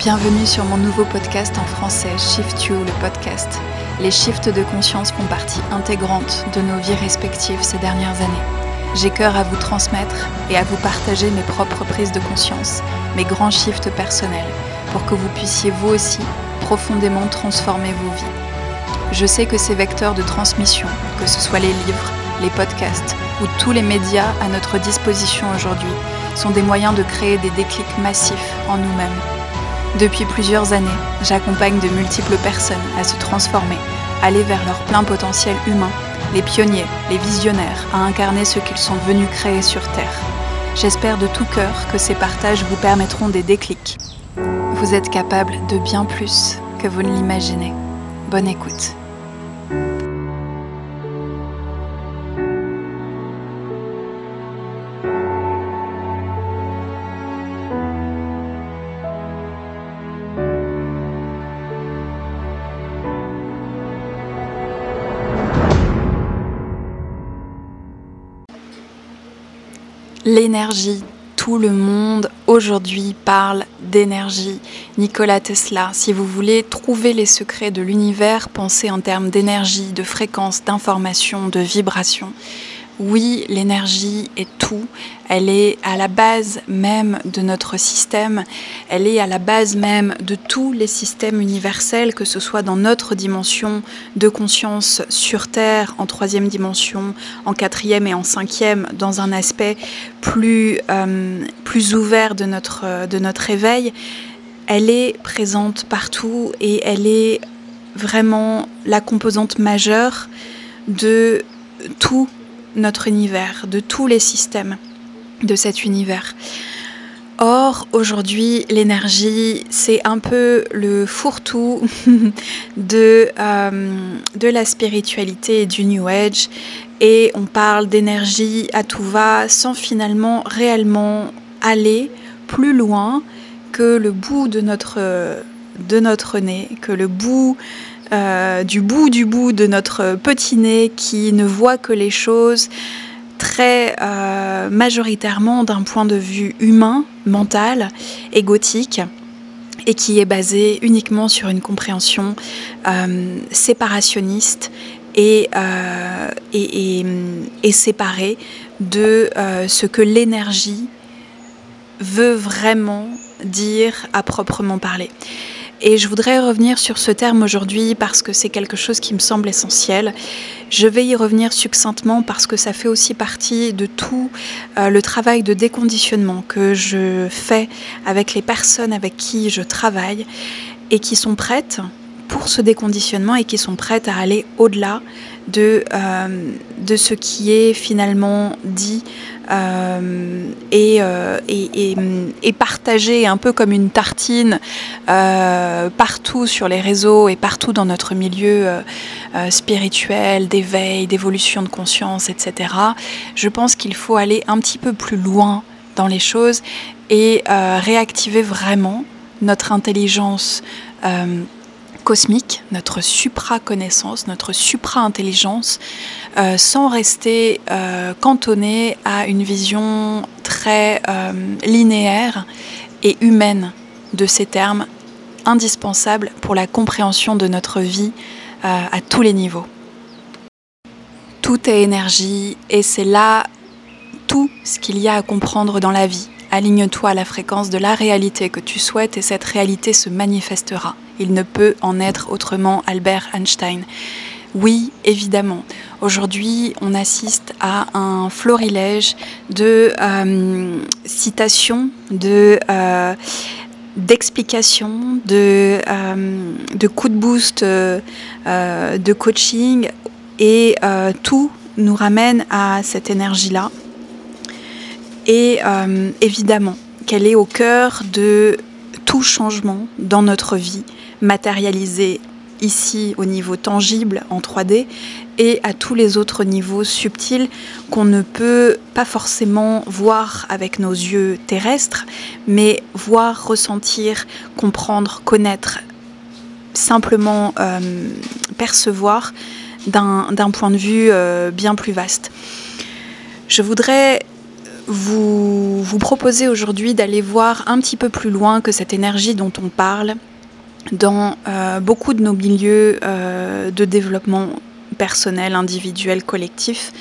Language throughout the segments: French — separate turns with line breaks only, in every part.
Bienvenue sur mon nouveau podcast en français, Shift You, le podcast. Les shifts de conscience font partie intégrante de nos vies respectives ces dernières années. J'ai cœur à vous transmettre et à vous partager mes propres prises de conscience, mes grands shifts personnels, pour que vous puissiez vous aussi profondément transformer vos vies. Je sais que ces vecteurs de transmission, que ce soit les livres, les podcasts ou tous les médias à notre disposition aujourd'hui, sont des moyens de créer des déclics massifs en nous-mêmes. Depuis plusieurs années, j'accompagne de multiples personnes à se transformer, aller vers leur plein potentiel humain, les pionniers, les visionnaires, à incarner ce qu'ils sont venus créer sur Terre. J'espère de tout cœur que ces partages vous permettront des déclics. Vous êtes capable de bien plus que vous ne l'imaginez. Bonne écoute. L'énergie, tout le monde aujourd'hui parle d'énergie. Nikola Tesla, si vous voulez trouver les secrets de l'univers, pensez en termes d'énergie, de fréquence, d'information, de vibration oui, l'énergie est tout. Elle est à la base même de notre système. Elle est à la base même de tous les systèmes universels, que ce soit dans notre dimension de conscience sur Terre, en troisième dimension, en quatrième et en cinquième, dans un aspect plus, euh, plus ouvert de notre, de notre éveil. Elle est présente partout et elle est vraiment la composante majeure de tout notre univers, de tous les systèmes de cet univers. Or, aujourd'hui, l'énergie, c'est un peu le fourre-tout de, euh, de la spiritualité du New Age. Et on parle d'énergie à tout va sans finalement réellement aller plus loin que le bout de notre, de notre nez, que le bout euh, du bout du bout de notre petit nez qui ne voit que les choses très euh, majoritairement d'un point de vue humain, mental, égotique et qui est basé uniquement sur une compréhension euh, séparationniste et, et, et, séparée de ce que l'énergie veut vraiment dire à proprement parler. Et je voudrais revenir sur ce terme aujourd'hui parce que c'est quelque chose qui me semble essentiel. Je vais y revenir succinctement parce que ça fait aussi partie de tout euh, le travail de déconditionnement que je fais avec les personnes avec qui je travaille et qui sont prêtes pour ce déconditionnement et qui sont prêtes à aller au-delà de, euh, ce qui est finalement dit euh, euh, et, et, partagé un peu comme une tartine partout sur les réseaux et partout dans notre milieu spirituel, d'éveil, d'évolution de conscience, etc. Je pense qu'il faut aller un petit peu plus loin dans les choses et réactiver vraiment notre intelligence cosmique, notre supra-connaissance, notre supra-intelligence, euh, sans rester euh, cantonné à une vision très euh, linéaire et humaine de ces termes indispensables pour la compréhension de notre vie à tous les niveaux. Tout est énergie et c'est là tout ce qu'il y a à comprendre dans la vie. Aligne-toi à la fréquence de la réalité que tu souhaites et cette réalité se manifestera. Il ne peut en être autrement Albert Einstein. Oui, évidemment. Aujourd'hui, on assiste à un florilège de euh, citations, de euh, d'explications, de, euh, de coups de boost, de coaching, et tout nous ramène à cette énergie-là et euh, évidemment qu'elle est au cœur de tout changement dans notre vie, matérialisé ici au niveau tangible en 3D et à tous les autres niveaux subtils qu'on ne peut pas forcément voir avec nos yeux terrestres, mais voir, ressentir, comprendre, connaître, simplement euh, percevoir d'un point de vue euh, bien plus vaste. Je voudrais vous, vous proposer aujourd'hui d'aller voir un petit peu plus loin que cette énergie dont on parle dans euh, beaucoup de nos milieux euh, de développement personnel, individuel, collectif,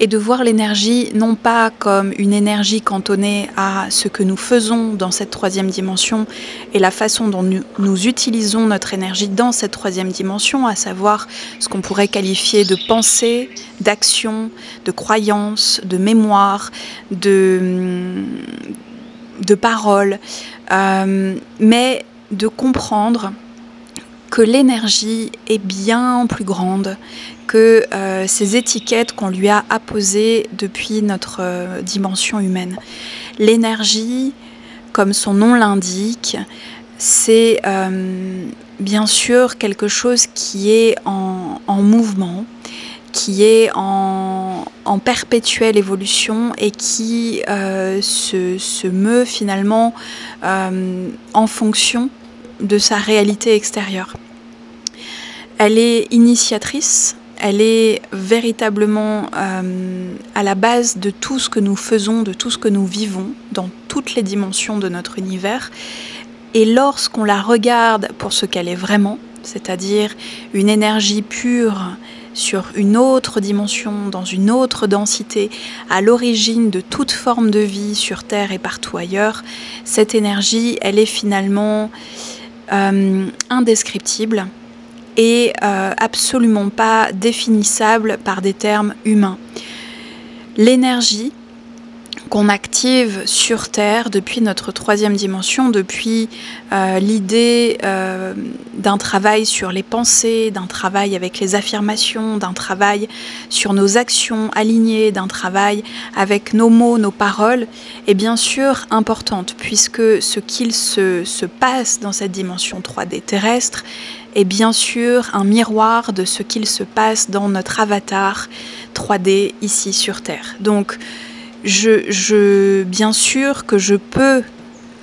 et de voir l'énergie non pas comme une énergie cantonnée à ce que nous faisons dans cette troisième dimension et la façon dont nous, utilisons notre énergie dans cette troisième dimension, à savoir ce qu'on pourrait qualifier de pensée, d'action, de croyance, de mémoire, de, de parole, euh, mais de comprendre que l'énergie est bien plus grande que euh, ces étiquettes qu'on lui a apposées depuis notre euh, dimension humaine. L'énergie, comme son nom l'indique, c'est euh, bien sûr quelque chose qui est en, mouvement, qui est en, perpétuelle évolution et qui se, se, meut finalement en fonction de sa réalité extérieure. Elle est initiatrice, elle est véritablement euh, à la base de tout ce que nous faisons, de tout ce que nous vivons dans toutes les dimensions de notre univers. Et lorsqu'on la regarde pour ce qu'elle est vraiment, c'est-à-dire une énergie pure sur une autre dimension, dans une autre densité, à l'origine de toute forme de vie sur Terre et partout ailleurs, cette énergie, elle est finalement indescriptible et euh, absolument pas définissable par des termes humains. L'énergie qu'on active sur Terre depuis notre troisième dimension, depuis euh, l'idée d'un travail sur les pensées, d'un travail avec les affirmations, d'un travail sur nos actions alignées, d'un travail avec nos mots, nos paroles, est bien sûr importante, puisque ce qu'il se, se passe dans cette dimension 3D terrestre est bien sûr un miroir de ce qu'il se passe dans notre avatar 3D ici sur Terre. Donc, je, bien sûr que je peux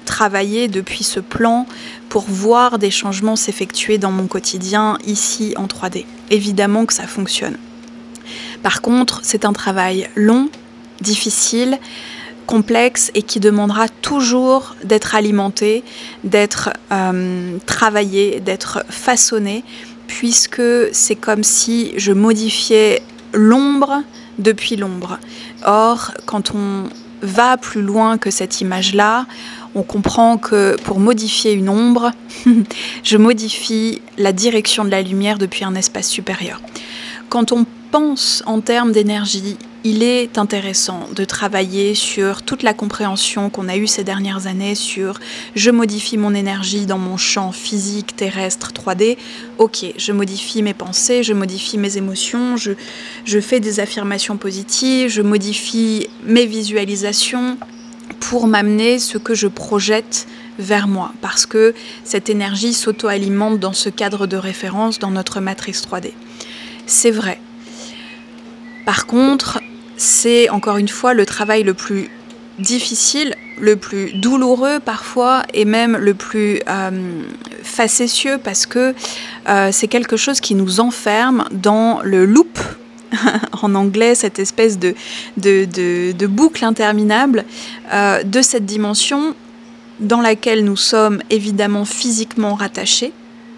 travailler depuis ce plan pour voir des changements s'effectuer dans mon quotidien ici en 3D. Évidemment que ça fonctionne. Par contre, c'est un travail long, difficile, complexe et qui demandera toujours d'être alimenté, d'être euh, travaillé, d'être façonné, puisque c'est comme si je modifiais l'ombre depuis l'ombre. Or, quand on va plus loin que cette image-là, on comprend que pour modifier une ombre, je modifie la direction de la lumière depuis un espace supérieur. Quand on pense en termes d'énergie, il est intéressant de travailler sur toute la compréhension qu'on a eue ces dernières années sur je modifie mon énergie dans mon champ physique, terrestre, 3D. Ok, je modifie mes pensées, je modifie mes émotions, je, je fais des affirmations positives, je modifie mes visualisations pour m'amener ce que je projette vers moi, parce que cette énergie s'auto-alimente dans ce cadre de référence, dans notre matrice 3D. C'est vrai. Par contre, c'est encore une fois le travail le plus difficile, le plus douloureux parfois et même le plus euh, facétieux parce que euh, c'est quelque chose qui nous enferme dans le loop en anglais, cette espèce de, boucle interminable euh, de cette dimension dans laquelle nous sommes évidemment physiquement rattachés,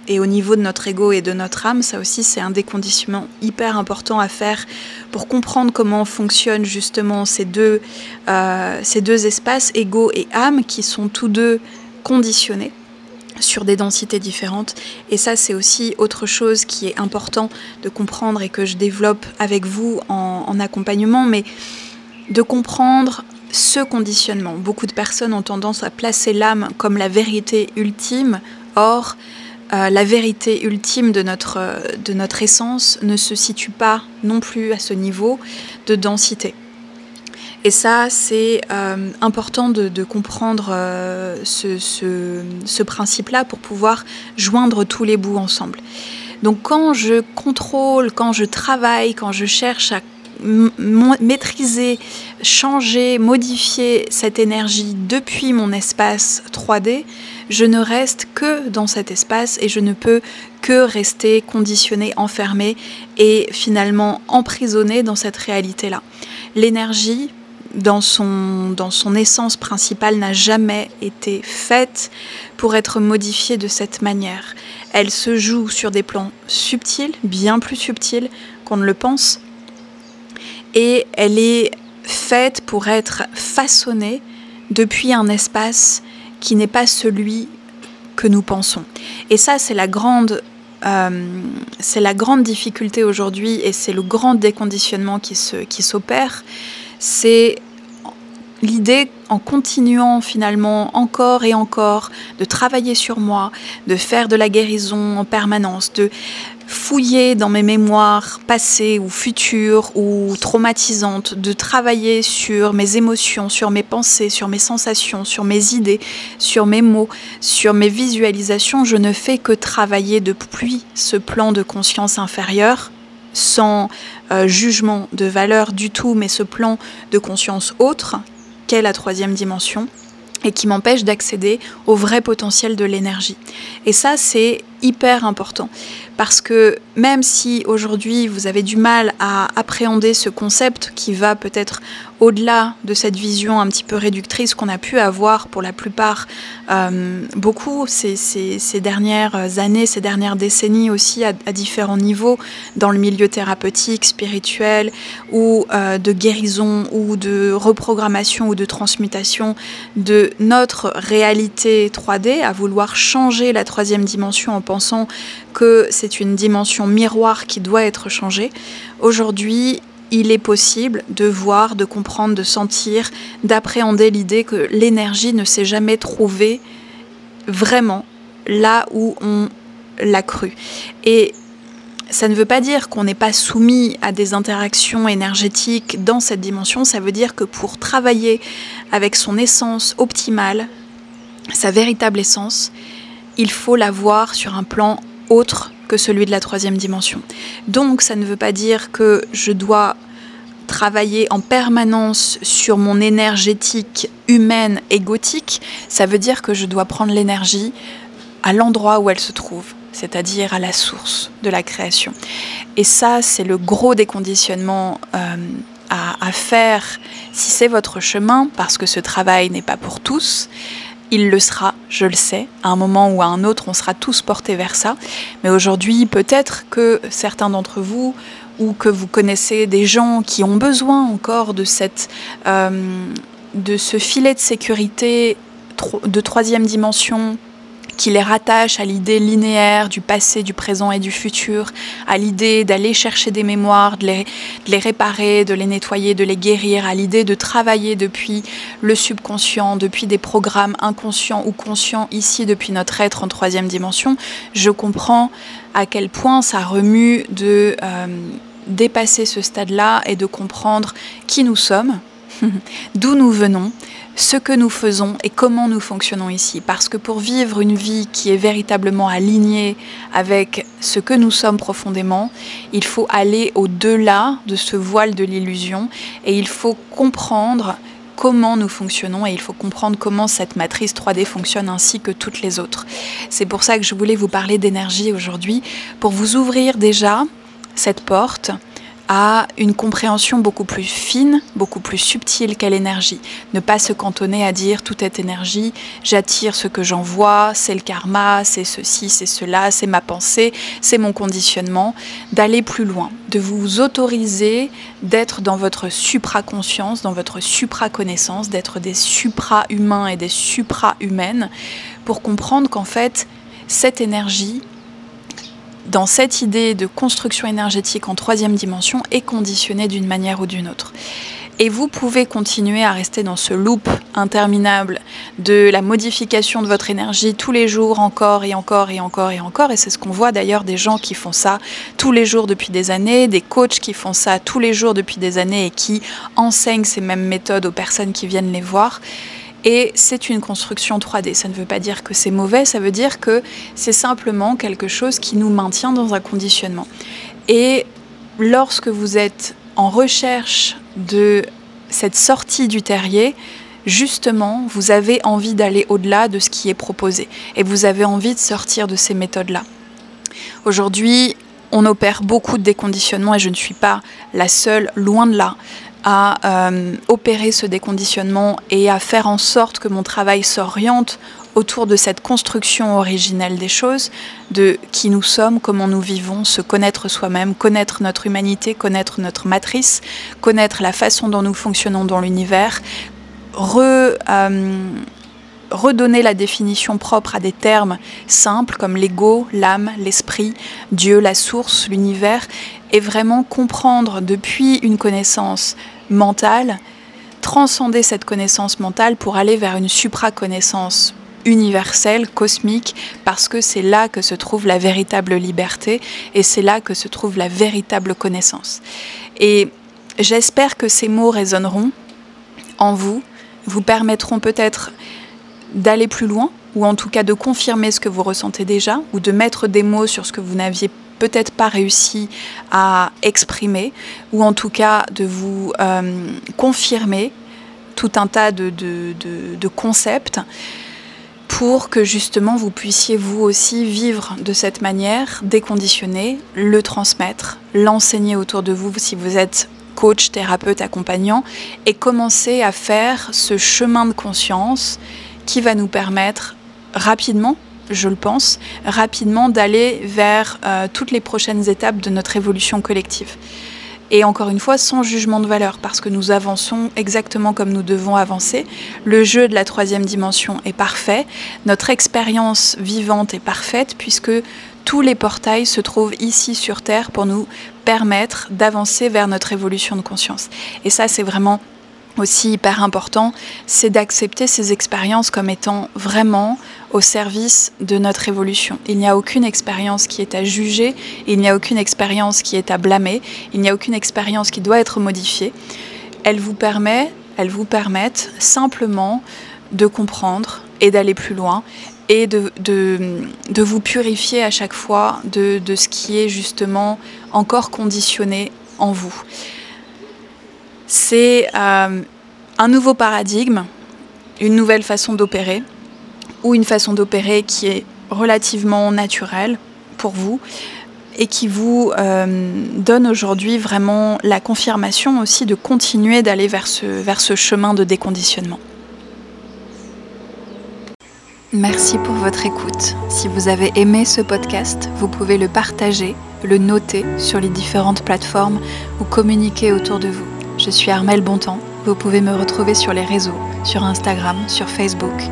et au niveau de notre ego et de notre âme, ça aussi c'est un déconditionnement hyper important à faire pour comprendre comment fonctionnent justement ces deux, euh, ces deux espaces, ego et âme, qui sont tous deux conditionnés sur des densités différentes. Et ça, c'est aussi autre chose qui est important de comprendre et que je développe avec vous en, en accompagnement, mais de comprendre ce conditionnement. Beaucoup de personnes ont tendance à placer l'âme comme la vérité ultime. Or, euh, la vérité ultime de notre, euh, de notre essence ne se situe pas non plus à ce niveau de densité. Et ça, c'est euh, important de, comprendre ce, ce principe-là pour pouvoir joindre tous les bouts ensemble. Donc quand je contrôle, quand je travaille, quand je cherche à maîtriser, changer, modifier cette énergie depuis mon espace 3D, je ne reste que dans cet espace et je ne peux que rester conditionné, enfermé et finalement emprisonné dans cette réalité-là. L'énergie dans son, dans son essence principale, n'a jamais été faite pour être modifiée de cette manière. Elle se joue sur des plans subtils, bien plus subtils qu'on ne le pense, et elle est faite pour être façonnée depuis un espace qui n'est pas celui que nous pensons. Et ça, c'est la grande euh, c'est la grande difficulté aujourd'hui et c'est le grand déconditionnement qui s'opère. Qui c'est l'idée en continuant finalement encore et encore de travailler sur moi, de faire de la guérison en permanence, de fouiller dans mes mémoires passées ou futures ou traumatisantes, de travailler sur mes émotions, sur mes pensées, sur mes sensations, sur mes idées, sur mes mots, sur mes visualisations, je ne fais que travailler depuis ce plan de conscience inférieure sans euh, jugement de valeur du tout, mais ce plan de conscience autre qu'est la troisième dimension et qui m'empêche d'accéder au vrai potentiel de l'énergie. Et ça, c'est hyper important. Parce que même si aujourd'hui vous avez du mal à appréhender ce concept qui va peut-être au-delà de cette vision un petit peu réductrice qu'on a pu avoir pour la plupart, euh, beaucoup ces, dernières années, ces dernières décennies aussi à, différents niveaux, dans le milieu thérapeutique, spirituel, ou euh, de guérison, ou de reprogrammation, ou de transmutation de notre réalité 3D, à vouloir changer la troisième dimension en pensant que c'est une dimension miroir qui doit être changée. Aujourd'hui, il est possible de voir, de comprendre, de sentir, d'appréhender l'idée que l'énergie ne s'est jamais trouvée vraiment là où on l'a cru. Et ça ne veut pas dire qu'on n'est pas soumis à des interactions énergétiques dans cette dimension, ça veut dire que pour travailler avec son essence optimale, sa véritable essence, il faut la voir sur un plan autre que celui de la troisième dimension. Donc ça ne veut pas dire que je dois travailler en permanence sur mon énergétique humaine et gothique, ça veut dire que je dois prendre l'énergie à l'endroit où elle se trouve, c'est-à-dire à la source de la création. Et ça, c'est le gros déconditionnement euh, à, à faire si c'est votre chemin, parce que ce travail n'est pas pour tous. Il le sera, je le sais. À un moment ou à un autre, on sera tous portés vers ça. Mais aujourd'hui, peut-être que certains d'entre vous ou que vous connaissez des gens qui ont besoin encore de, euh, ce filet de sécurité de troisième dimension qui les rattache à l'idée linéaire du passé, du présent et du futur, à l'idée d'aller chercher des mémoires, de les, réparer, de les nettoyer, de les guérir, à l'idée de travailler depuis le subconscient, depuis des programmes inconscients ou conscients ici depuis notre être en troisième dimension, je comprends à quel point ça remue de euh, dépasser ce stade-là et de comprendre qui nous sommes, d'où nous venons, ce que nous faisons et comment nous fonctionnons ici. Parce que pour vivre une vie qui est véritablement alignée avec ce que nous sommes profondément, il faut aller au-delà de ce voile de l'illusion et il faut comprendre comment nous fonctionnons et il faut comprendre comment cette matrice 3D fonctionne ainsi que toutes les autres. C'est pour ça que je voulais vous parler d'énergie aujourd'hui, pour vous ouvrir déjà cette porte à une compréhension beaucoup plus fine, beaucoup plus subtile qu'est l'énergie. Ne pas se cantonner à dire tout est énergie, j'attire ce que j'envoie, c'est le karma, c'est ceci, c'est cela, c'est ma pensée, c'est mon conditionnement. D'aller plus loin, de vous autoriser d'être dans votre supra-conscience, dans votre supra-connaissance, d'être des supra-humains et des supra-humaines pour comprendre qu'en fait, cette énergie, dans cette idée de construction énergétique en troisième dimension est conditionnée d'une manière ou d'une autre. Et vous pouvez continuer à rester dans ce loop interminable de la modification de votre énergie tous les jours, encore et encore et encore et encore. Et c'est ce qu'on voit d'ailleurs des gens qui font ça tous les jours depuis des années, des coachs qui font ça tous les jours depuis des années et qui enseignent ces mêmes méthodes aux personnes qui viennent les voir. Et c'est une construction 3D. Ça ne veut pas dire que c'est mauvais, ça veut dire que c'est simplement quelque chose qui nous maintient dans un conditionnement. Et lorsque vous êtes en recherche de cette sortie du terrier, justement, vous avez envie d'aller au-delà de ce qui est proposé. Et vous avez envie de sortir de ces méthodes-là. Aujourd'hui, on opère beaucoup de déconditionnement et je ne suis pas la seule, loin de là. À euh, opérer ce déconditionnement et à faire en sorte que mon travail s'oriente autour de cette construction originelle des choses, de qui nous sommes, comment nous vivons, se connaître soi-même, connaître notre humanité, connaître notre matrice, connaître la façon dont nous fonctionnons dans l'univers, re, euh, redonner la définition propre à des termes simples comme l'ego, l'âme, l'esprit, Dieu, la source, l'univers, et vraiment comprendre depuis une connaissance mentale, transcender cette connaissance mentale pour aller vers une supra-connaissance universelle, cosmique, parce que c'est là que se trouve la véritable liberté et c'est là que se trouve la véritable connaissance. Et j'espère que ces mots résonneront en vous, vous permettront peut-être d'aller plus loin, ou en tout cas de confirmer ce que vous ressentez déjà, ou de mettre des mots sur ce que vous n'aviez peut-être pas réussi à exprimer, ou en tout cas de vous euh, confirmer tout un tas de, de, concepts pour que justement vous puissiez vous aussi vivre de cette manière, déconditionner, le transmettre, l'enseigner autour de vous si vous êtes coach, thérapeute, accompagnant, et commencer à faire ce chemin de conscience qui va nous permettre rapidement, je le pense, rapidement d'aller vers euh, toutes les prochaines étapes de notre évolution collective. Et encore une fois, sans jugement de valeur, parce que nous avançons exactement comme nous devons avancer. Le jeu de la troisième dimension est parfait, notre expérience vivante est parfaite, puisque tous les portails se trouvent ici sur Terre pour nous permettre d'avancer vers notre évolution de conscience. Et ça, c'est vraiment aussi hyper important, c'est d'accepter ces expériences comme étant vraiment au service de notre évolution. Il n'y a aucune expérience qui est à juger, il n'y a aucune expérience qui est à blâmer, il n'y a aucune expérience qui doit être modifiée. Elle vous permet, elles vous permettent simplement de comprendre et d'aller plus loin et de, de, vous purifier à chaque fois de, de ce qui est justement encore conditionné en vous. C'est euh, un nouveau paradigme, une nouvelle façon d'opérer, ou une façon d'opérer qui est relativement naturelle pour vous et qui vous euh, donne aujourd'hui vraiment la confirmation aussi de continuer d'aller vers ce, vers ce chemin de déconditionnement. Merci pour votre écoute. Si vous avez aimé ce podcast, vous pouvez le partager, le noter sur les différentes plateformes ou communiquer autour de vous. Je suis Armelle Bontemps. Vous pouvez me retrouver sur les réseaux, sur Instagram, sur Facebook,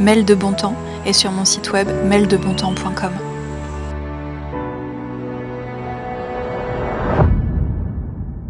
Mel de Bontemps et sur mon site web meldebontemps.com.